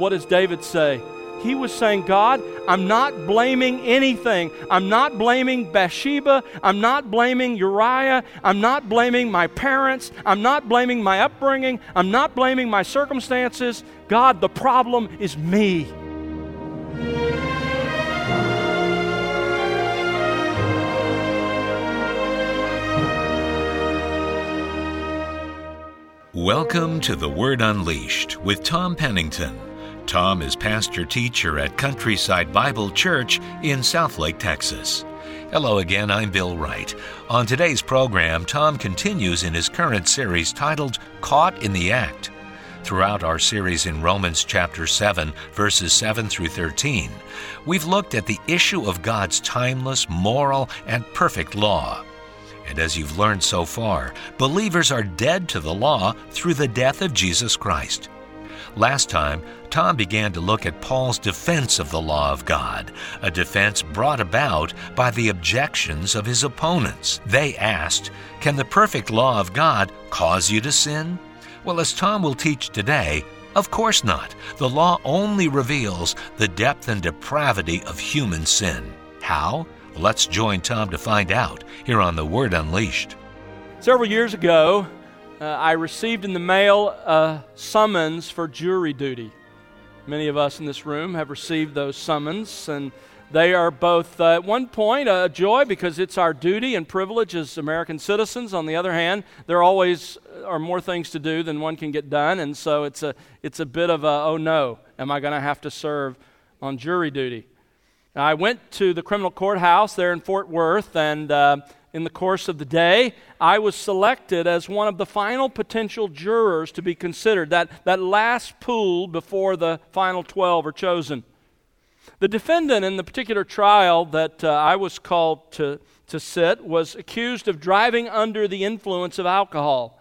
what does David say? He was saying, God, I'm not blaming anything. I'm not blaming Bathsheba. I'm not blaming Uriah. I'm not blaming my parents. I'm not blaming my upbringing. I'm not blaming my circumstances. God, the problem is me. Welcome to The Word Unleashed with Tom Pennington. Tom is pastor teacher at Countryside Bible Church in Southlake, Texas. Hello again, I'm Bill Wright. On today's program, Tom continues in his current series titled Caught in the Act. Throughout our series in Romans chapter 7, verses 7 through 13, we've looked at the issue of God's timeless, moral, and perfect law. And as you've learned so far, believers are dead to the law through the death of Jesus Christ. Last time, Tom began to look at Paul's defense of the law of God, a defense brought about by the objections of his opponents. They asked, Can the perfect law of God cause you to sin? Well, as Tom will teach today, of course not. The law only reveals the depth and depravity of human sin. How? Let's join Tom to find out here on The Word Unleashed. Several years ago, uh, I received in the mail a summons for jury duty. Many of us in this room have received those summons, and they are both, uh, at one point, a joy because it's our duty and privilege as American citizens. On the other hand, there always are more things to do than one can get done, and so it's a, it's a bit of a, oh no, am I going to have to serve on jury duty? I went to the criminal courthouse there in Fort Worth, and uh, in the course of the day, I was selected as one of the final potential jurors to be considered, that, that last pool before the final 12 are chosen. The defendant in the particular trial that uh, I was called to, to sit was accused of driving under the influence of alcohol.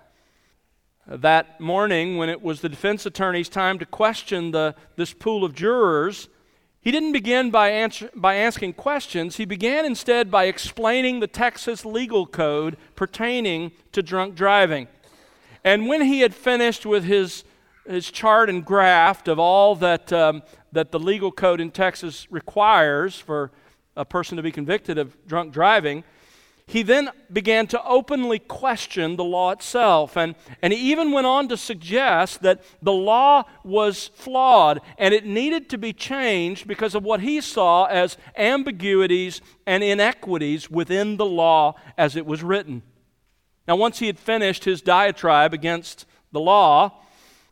That morning, when it was the defense attorney's time to question the, this pool of jurors, he didn't begin by, answer, by asking questions. He began instead by explaining the Texas legal code pertaining to drunk driving. And when he had finished with his, his chart and graph of all that, um, that the legal code in Texas requires for a person to be convicted of drunk driving, he then began to openly question the law itself. And, and he even went on to suggest that the law was flawed and it needed to be changed because of what he saw as ambiguities and inequities within the law as it was written. Now, once he had finished his diatribe against the law,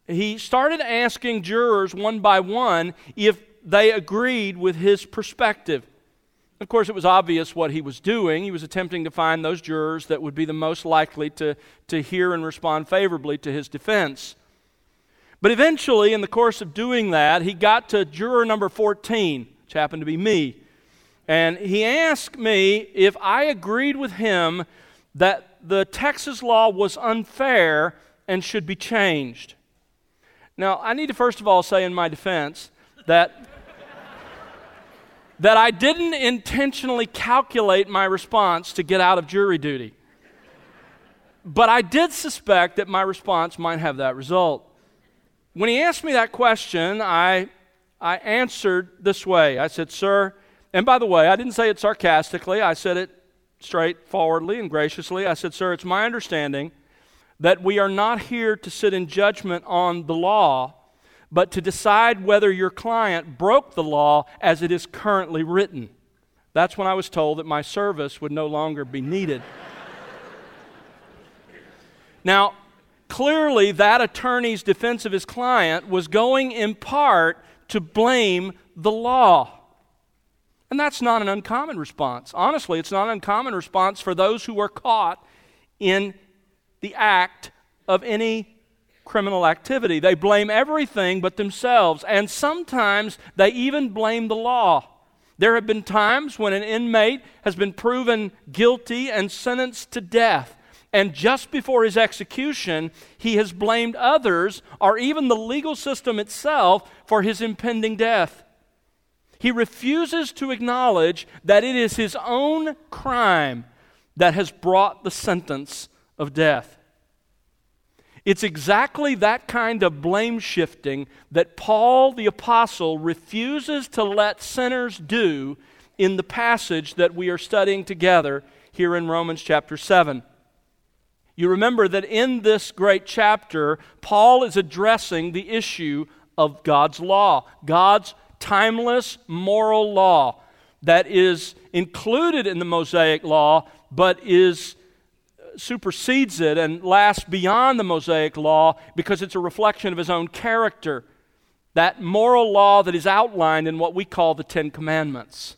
he started asking jurors one by one if they agreed with his perspective. Of course, it was obvious what he was doing. He was attempting to find those jurors that would be the most likely to, to hear and respond favorably to his defense. But eventually, in the course of doing that, he got to juror number 14, which happened to be me. And he asked me if I agreed with him that the Texas law was unfair and should be changed. Now, I need to first of all say in my defense that that I didn't intentionally calculate my response to get out of jury duty. But I did suspect that my response might have that result. When he asked me that question, I, I answered this way I said, Sir, and by the way, I didn't say it sarcastically, I said it straightforwardly and graciously. I said, Sir, it's my understanding that we are not here to sit in judgment on the law, but to decide whether your client broke the law as it is currently written. That's when I was told that my service would no longer be needed. now, clearly, that attorney's defense of his client was going in part to blame the law. And that's not an uncommon response. Honestly, it's not an uncommon response for those who are caught in the act of any criminal activity. They blame everything but themselves, and sometimes they even blame the law. There have been times when an inmate has been proven guilty and sentenced to death. And just before his execution, he has blamed others or even the legal system itself for his impending death. He refuses to acknowledge that it is his own crime that has brought the sentence of death. It's exactly that kind of blame shifting that Paul the Apostle refuses to let sinners do in the passage that we are studying together here in Romans chapter 7. You remember that in this great chapter, Paul is addressing the issue of God's law, God's timeless moral law that is included in the Mosaic law, but is supersedes it and lasts beyond the Mosaic law because it's a reflection of his own character. That moral law that is outlined in what we call the Ten Commandments.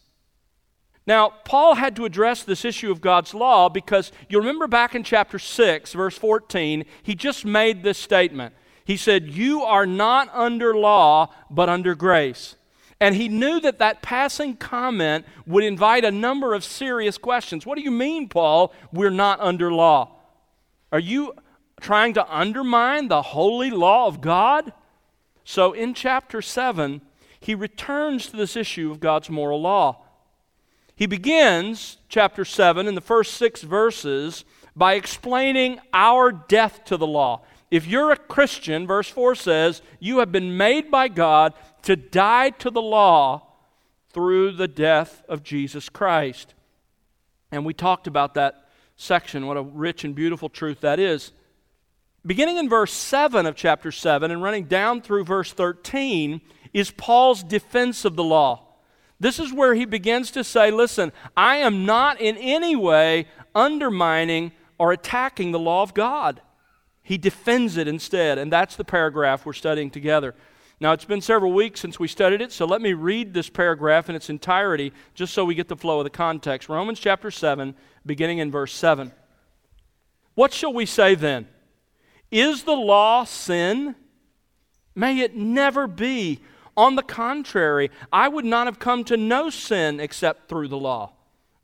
Now, Paul had to address this issue of God's law because you remember back in chapter 6, verse 14, he just made this statement. He said, You are not under law, but under grace. And he knew that that passing comment would invite a number of serious questions. What do you mean, Paul? We're not under law. Are you trying to undermine the holy law of God? So in chapter 7, he returns to this issue of God's moral law. He begins chapter 7 in the first six verses by explaining our death to the law. If you're a Christian, verse 4 says, you have been made by God to die to the law through the death of Jesus Christ. And we talked about that section, what a rich and beautiful truth that is. Beginning in verse 7 of chapter 7 and running down through verse 13 is Paul's defense of the law. This is where he begins to say, Listen, I am not in any way undermining or attacking the law of God. He defends it instead, and that's the paragraph we're studying together. Now, it's been several weeks since we studied it, so let me read this paragraph in its entirety just so we get the flow of the context. Romans chapter 7, beginning in verse 7. What shall we say then? Is the law sin? May it never be. On the contrary, I would not have come to know sin except through the law.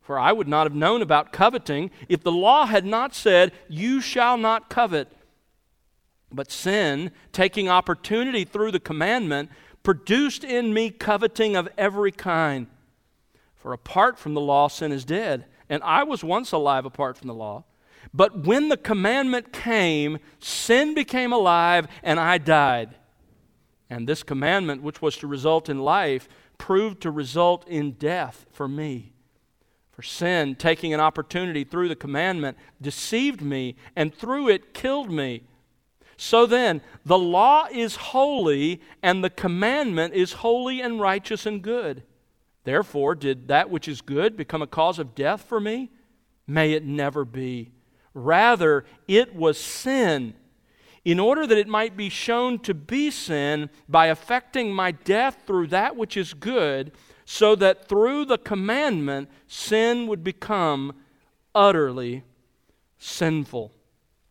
For I would not have known about coveting if the law had not said, You shall not covet. But sin, taking opportunity through the commandment, produced in me coveting of every kind. For apart from the law, sin is dead. And I was once alive apart from the law. But when the commandment came, sin became alive, and I died. And this commandment, which was to result in life, proved to result in death for me. For sin, taking an opportunity through the commandment, deceived me, and through it killed me. So then, the law is holy, and the commandment is holy and righteous and good. Therefore, did that which is good become a cause of death for me? May it never be. Rather, it was sin in order that it might be shown to be sin by affecting my death through that which is good, so that through the commandment sin would become utterly sinful.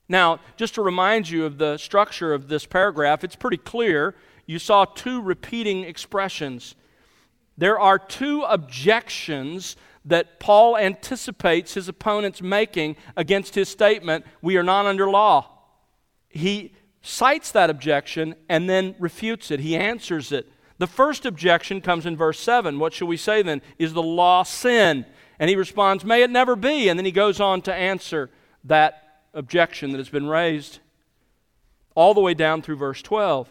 Now, just to remind you of the structure of this paragraph, it's pretty clear. You saw two repeating expressions. There are two objections that Paul anticipates his opponents making against his statement, We are not under law he cites that objection and then refutes it. He answers it. The first objection comes in verse 7. What shall we say then? Is the law sin? And he responds, May it never be. And then he goes on to answer that objection that has been raised all the way down through verse 12.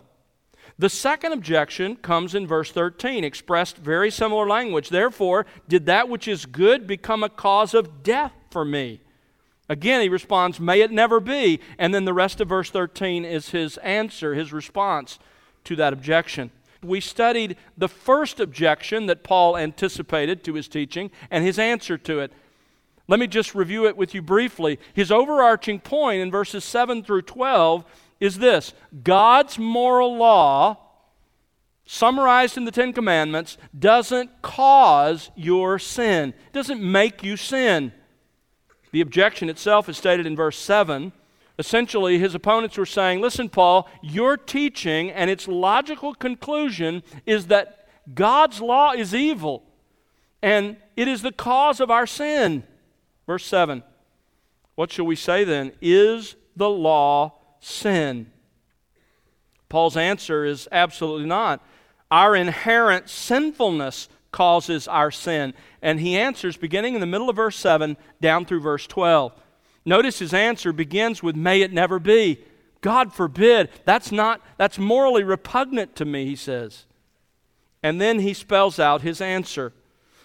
The second objection comes in verse 13, expressed very similar language. Therefore, did that which is good become a cause of death for me? Again, he responds, May it never be. And then the rest of verse 13 is his answer, his response to that objection. We studied the first objection that Paul anticipated to his teaching and his answer to it. Let me just review it with you briefly. His overarching point in verses 7 through 12 is this God's moral law, summarized in the Ten Commandments, doesn't cause your sin, it doesn't make you sin. The objection itself is stated in verse 7. Essentially, his opponents were saying, Listen, Paul, your teaching and its logical conclusion is that God's law is evil and it is the cause of our sin. Verse 7. What shall we say then? Is the law sin? Paul's answer is absolutely not. Our inherent sinfulness causes our sin? And he answers beginning in the middle of verse 7 down through verse 12. Notice his answer begins with, May it never be. God forbid. That's not, that's morally repugnant to me, he says. And then he spells out his answer.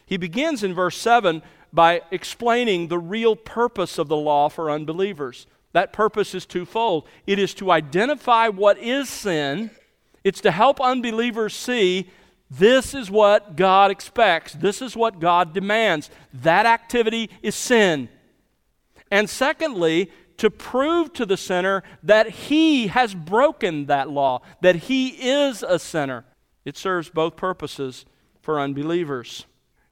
He begins in verse 7 by explaining the real purpose of the law for unbelievers. That purpose is twofold it is to identify what is sin, it's to help unbelievers see this is what God expects, this is what God demands. That activity is sin. And secondly, to prove to the sinner that he has broken that law, that he is a sinner. It serves both purposes for unbelievers.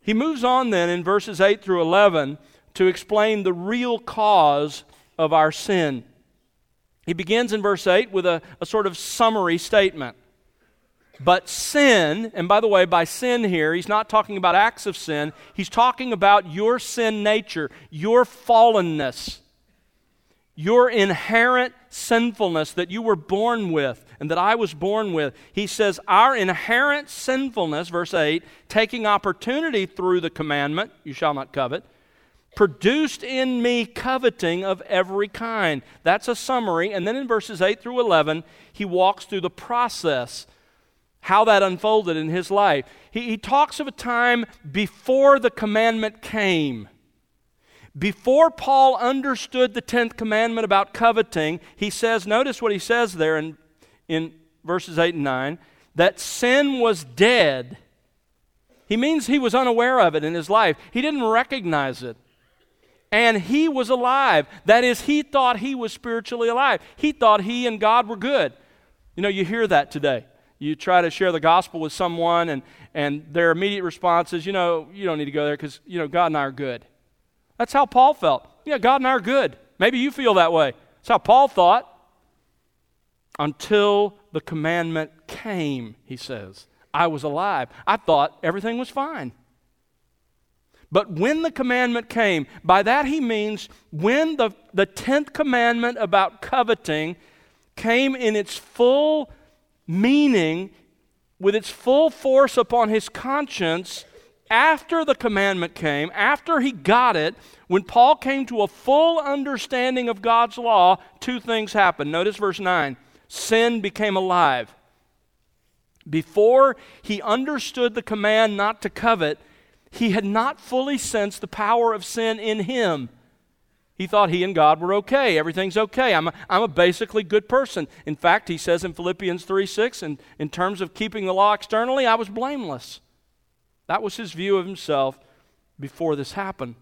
He moves on then in verses 8 through 11 to explain the real cause of our sin. He begins in verse 8 with a, a sort of summary statement. But sin, and by the way, by sin here, he's not talking about acts of sin, he's talking about your sin nature, your fallenness, your inherent sinfulness that you were born with and that I was born with. He says, Our inherent sinfulness, verse 8, taking opportunity through the commandment, you shall not covet, produced in me coveting of every kind. That's a summary. And then in verses 8 through 11, he walks through the process, how that unfolded in his life. He, he talks of a time before the commandment came. Before Paul understood the 10th commandment about coveting, he says, notice what he says there in in verses 8 and 9 that sin was dead. He means he was unaware of it in his life, he didn't recognize it. And he was alive. That is, he thought he was spiritually alive. He thought he and God were good. You know, you hear that today. You try to share the gospel with someone, and, and their immediate response is, you know, you don't need to go there because, you know, God and I are good. That's how Paul felt. Yeah, God and I are good. Maybe you feel that way. That's how Paul thought until the commandment came, he says. I was alive. I thought everything was fine. But when the commandment came, by that he means when the, the 10th commandment about coveting came in its full meaning, with its full force upon his conscience, after the commandment came, after he got it, when Paul came to a full understanding of God's law, two things happened. Notice verse 9 sin became alive. Before he understood the command not to covet, he had not fully sensed the power of sin in him. He thought he and God were okay. Everything's okay. I'm a, I'm a basically good person. In fact, he says in Philippians 3 6, in, in terms of keeping the law externally, I was blameless. That was his view of himself before this happened.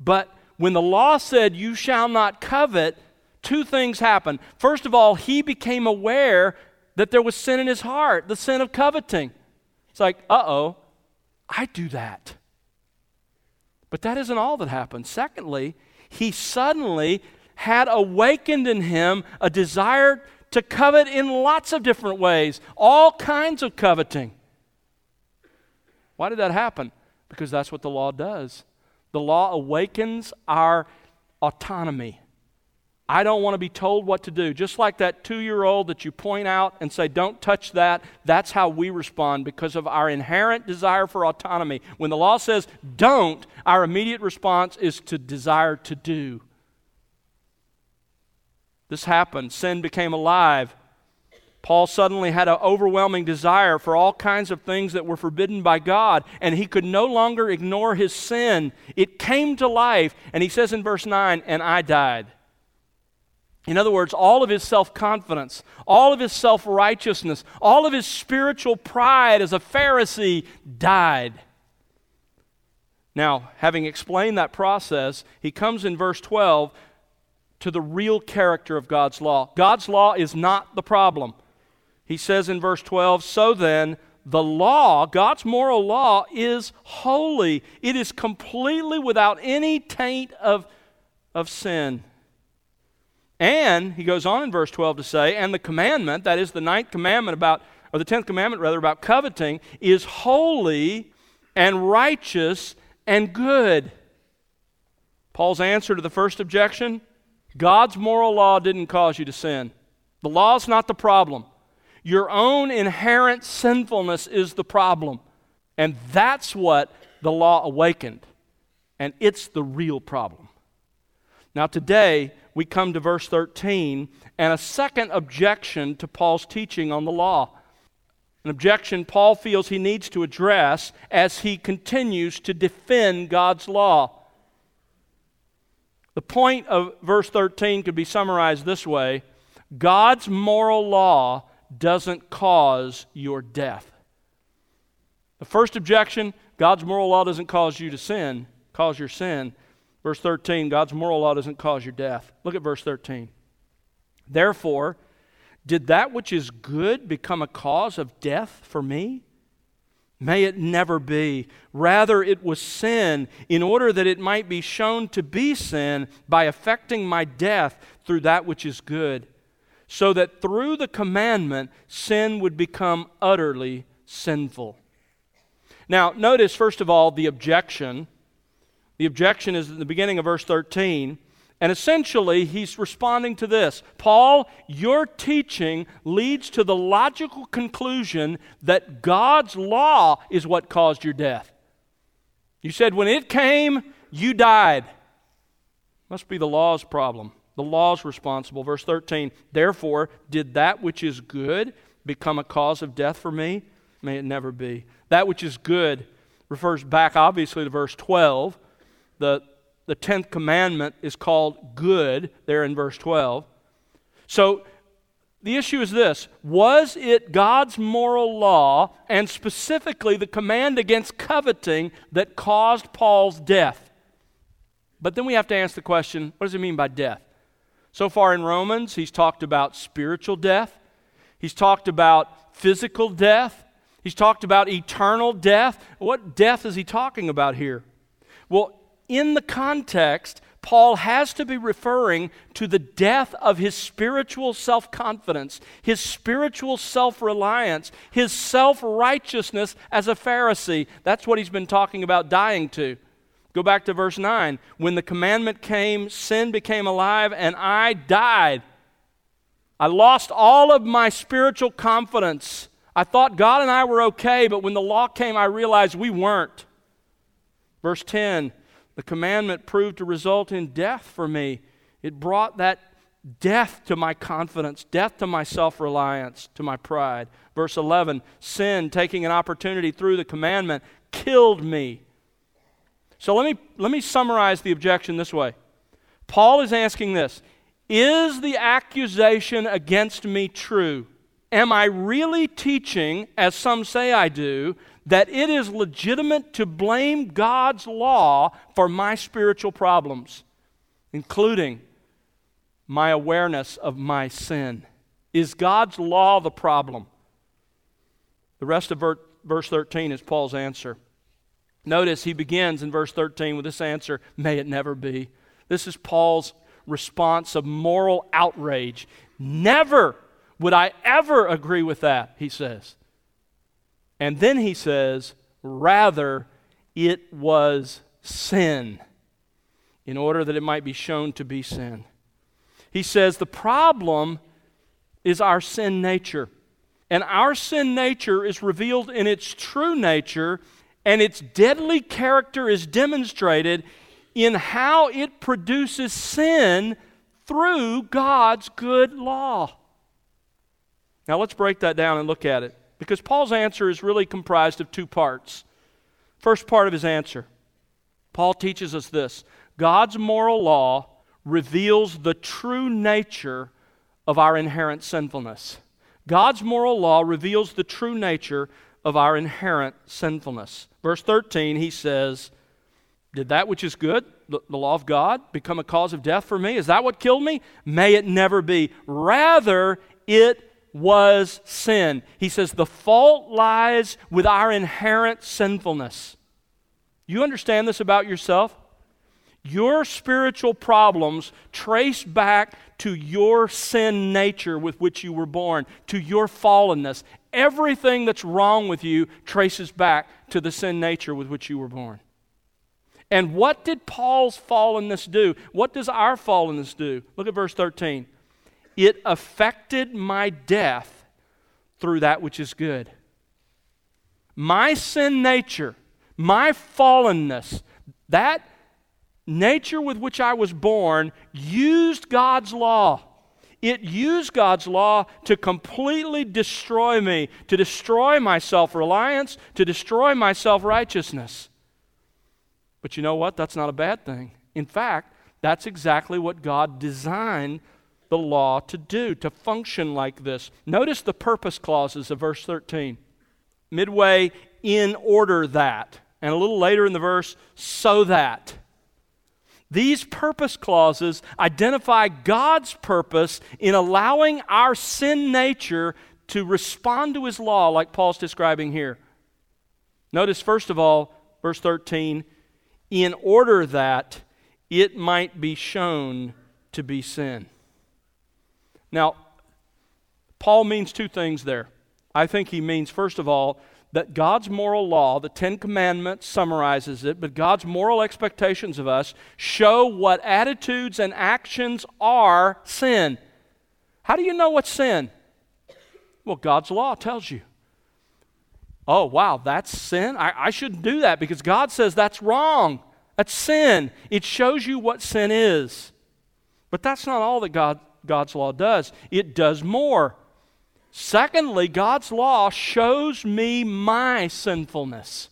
But when the law said, You shall not covet, two things happened. First of all, he became aware that there was sin in his heart, the sin of coveting. It's like, uh oh, I do that. But that isn't all that happened. Secondly, he suddenly had awakened in him a desire to covet in lots of different ways, all kinds of coveting. Why did that happen? Because that's what the law does. The law awakens our autonomy. I don't want to be told what to do. Just like that two year old that you point out and say, don't touch that, that's how we respond because of our inherent desire for autonomy. When the law says don't, our immediate response is to desire to do. This happened. Sin became alive. Paul suddenly had an overwhelming desire for all kinds of things that were forbidden by God, and he could no longer ignore his sin. It came to life, and he says in verse 9, and I died. In other words, all of his self confidence, all of his self righteousness, all of his spiritual pride as a Pharisee died. Now, having explained that process, he comes in verse 12 to the real character of God's law. God's law is not the problem. He says in verse 12, So then, the law, God's moral law, is holy. It is completely without any taint of, of sin. And he goes on in verse 12 to say, and the commandment, that is the ninth commandment about, or the tenth commandment rather, about coveting, is holy and righteous and good. Paul's answer to the first objection God's moral law didn't cause you to sin. The law's not the problem. Your own inherent sinfulness is the problem. And that's what the law awakened. And it's the real problem. Now, today, we come to verse 13 and a second objection to Paul's teaching on the law. An objection Paul feels he needs to address as he continues to defend God's law. The point of verse 13 could be summarized this way God's moral law doesn't cause your death. The first objection God's moral law doesn't cause you to sin, cause your sin. Verse 13 God's moral law doesn't cause your death. Look at verse 13. Therefore, did that which is good become a cause of death for me? May it never be. Rather, it was sin, in order that it might be shown to be sin by affecting my death through that which is good, so that through the commandment, sin would become utterly sinful. Now, notice, first of all, the objection. The objection is in the beginning of verse 13. And essentially, he's responding to this Paul, your teaching leads to the logical conclusion that God's law is what caused your death. You said when it came, you died. Must be the law's problem. The law's responsible. Verse 13, therefore, did that which is good become a cause of death for me? May it never be. That which is good refers back, obviously, to verse 12. The, the 10th commandment is called good there in verse 12. So the issue is this Was it God's moral law, and specifically the command against coveting, that caused Paul's death? But then we have to ask the question what does it mean by death? So far in Romans, he's talked about spiritual death, he's talked about physical death, he's talked about eternal death. What death is he talking about here? Well, in the context, Paul has to be referring to the death of his spiritual self confidence, his spiritual self reliance, his self righteousness as a Pharisee. That's what he's been talking about dying to. Go back to verse 9. When the commandment came, sin became alive, and I died. I lost all of my spiritual confidence. I thought God and I were okay, but when the law came, I realized we weren't. Verse 10 the commandment proved to result in death for me. It brought that death to my confidence, death to my self reliance, to my pride. Verse 11 sin, taking an opportunity through the commandment, killed me. So let me, let me summarize the objection this way Paul is asking this Is the accusation against me true? Am I really teaching, as some say I do, that it is legitimate to blame God's law for my spiritual problems, including my awareness of my sin. Is God's law the problem? The rest of verse 13 is Paul's answer. Notice he begins in verse 13 with this answer May it never be. This is Paul's response of moral outrage. Never would I ever agree with that, he says. And then he says, rather, it was sin, in order that it might be shown to be sin. He says, the problem is our sin nature. And our sin nature is revealed in its true nature, and its deadly character is demonstrated in how it produces sin through God's good law. Now let's break that down and look at it. Because Paul's answer is really comprised of two parts. First part of his answer Paul teaches us this God's moral law reveals the true nature of our inherent sinfulness. God's moral law reveals the true nature of our inherent sinfulness. Verse 13, he says, Did that which is good, the, law of God, become a cause of death for me? Is that what killed me? May it never be. Rather, it was sin. He says the fault lies with our inherent sinfulness. You understand this about yourself? Your spiritual problems trace back to your sin nature with which you were born, to your fallenness. Everything that's wrong with you traces back to the sin nature with which you were born. And what did Paul's fallenness do? What does our fallenness do? Look at verse 13 it affected my death through that which is good. My sin nature, my fallenness, that nature with which I was born used God's law. It used God's law to completely destroy me, to destroy my self reliance, to destroy my self righteousness. But you know what? That's not a bad thing. In fact, that's exactly what God designed the law to do, to function like this. Notice the purpose clauses of verse 13. Midway, in order that. And a little later in the verse, so that. These purpose clauses identify God's purpose in allowing our sin nature to respond to his law, like Paul's describing here. Notice, first of all, verse 13, in order that it might be shown to be sin. Now, Paul means two things there. I think he means, first of all, that God's moral law, the Ten Commandments summarizes it, but God's moral expectations of us show what attitudes and actions are sin. How do you know what's sin? Well, God's law tells you. Oh, wow, that's sin? I, I shouldn't do that because God says that's wrong. That's sin. It shows you what sin is. But that's not all that God, God's law does, it does more. Secondly, God's law shows me my sinfulness.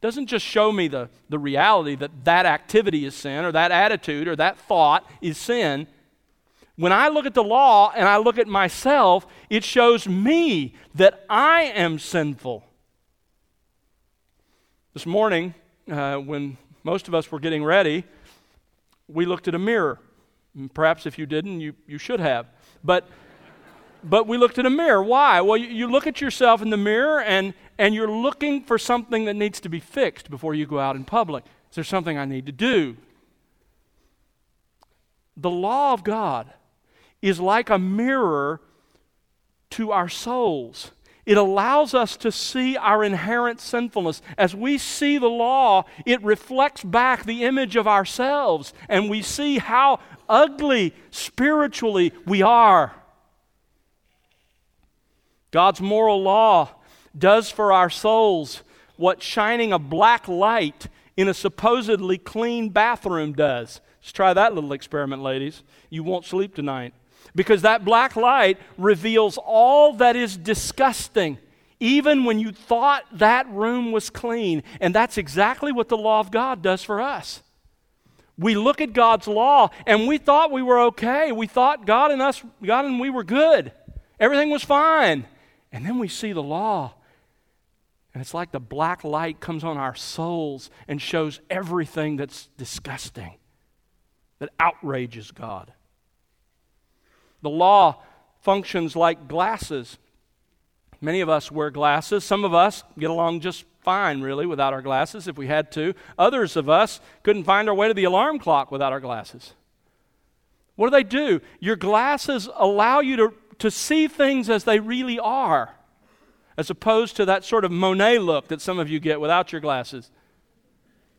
Doesn't just show me the, the reality that that activity is sin or that attitude or that thought is sin. When I look at the law and I look at myself, it shows me that I am sinful. This morning, uh, when most of us were getting ready, we looked at a mirror. Mm, perhaps if you didn't, you, you should have. But but we looked in a mirror. Why? Well, you, you, look at yourself in the mirror and, and you're looking for something that needs to be fixed before you go out in public. Is there something I need to do? The law of God is like a mirror to our souls. It allows us to see our inherent sinfulness. As we see the law, it reflects back the image of ourselves, and we see how ugly spiritually we are. God's moral law does for our souls what shining a black light in a supposedly clean bathroom does. Let's try that little experiment, ladies. You won't sleep tonight. Because that black light reveals all that is disgusting, even when you thought that room was clean. And that's exactly what the law of God does for us. We look at God's law and we thought we were okay. We thought God and us, God and we were good. Everything was fine. And then we see the law. And it's like the black light comes on our souls and shows everything that's disgusting, that outrages God. The law functions like glasses. Many of us wear glasses. Some of us get along just fine, really, without our glasses if we had to. Others of us couldn't find our way to the alarm clock without our glasses. What do they do? Your glasses allow you to to see things as they really are, as opposed to that sort of Monet look that some of you get without your glasses.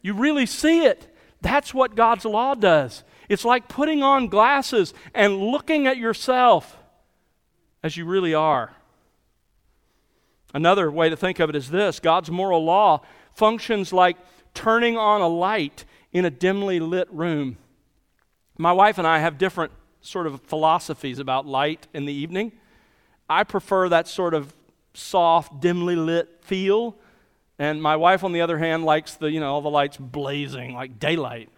You really see it. That's what God's law does. It's like putting on glasses and looking at yourself as you really are. Another way to think of it is this God's moral law functions like turning on a light in a dimly lit room. My wife and I have different sort of philosophies about light in the evening. I prefer that sort of soft, dimly lit feel. And my wife, on the other hand, likes the, you know, all the lights blazing like daylight.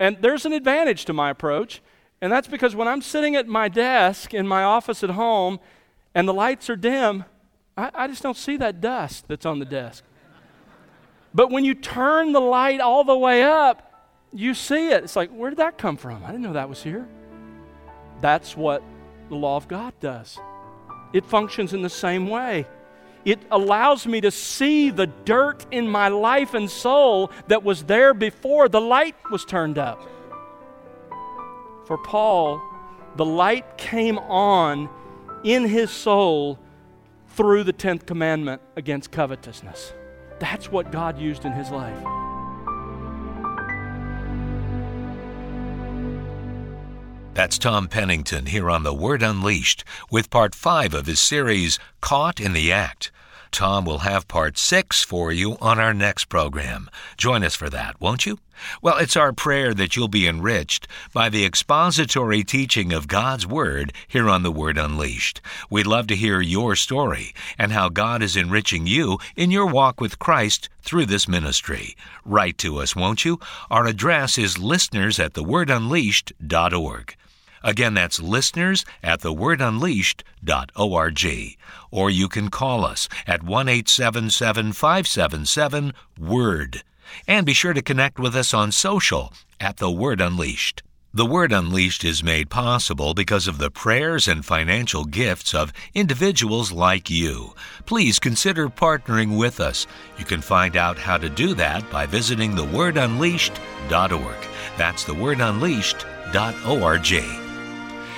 And there's an advantage to my approach, and that's because when I'm sitting at my desk in my office at home and the lights are dim, I, I just don't see that dust that's on the desk. But when you turn the light all the way up, you see it. It's like, where did that come from? I didn't know that was here. That's what the law of God does. It functions in the same way. It allows me to see the dirt in my life and soul that was there before the light was turned up. For Paul, the light came on in his soul through the 10th commandment against covetousness. That's what God used in his life. That's Tom Pennington here on The Word Unleashed with part five of his series, Caught in the Act. Tom will have part six for you on our next program. Join us for that, won't you? Well, it's our prayer that you'll be enriched by the expository teaching of God's Word here on The Word Unleashed. We'd love to hear your story and how God is enriching you in your walk with Christ through this ministry. Write to us, won't you? Our address is listeners at thewordunleashed.org. Again, that's listeners at thewordunleashed.org. Or you can call us at 1 877 577 WORD. And be sure to connect with us on social at The Word Unleashed. The Word Unleashed is made possible because of the prayers and financial gifts of individuals like you. Please consider partnering with us. You can find out how to do that by visiting thewordunleashed.org. That's thewordunleashed.org.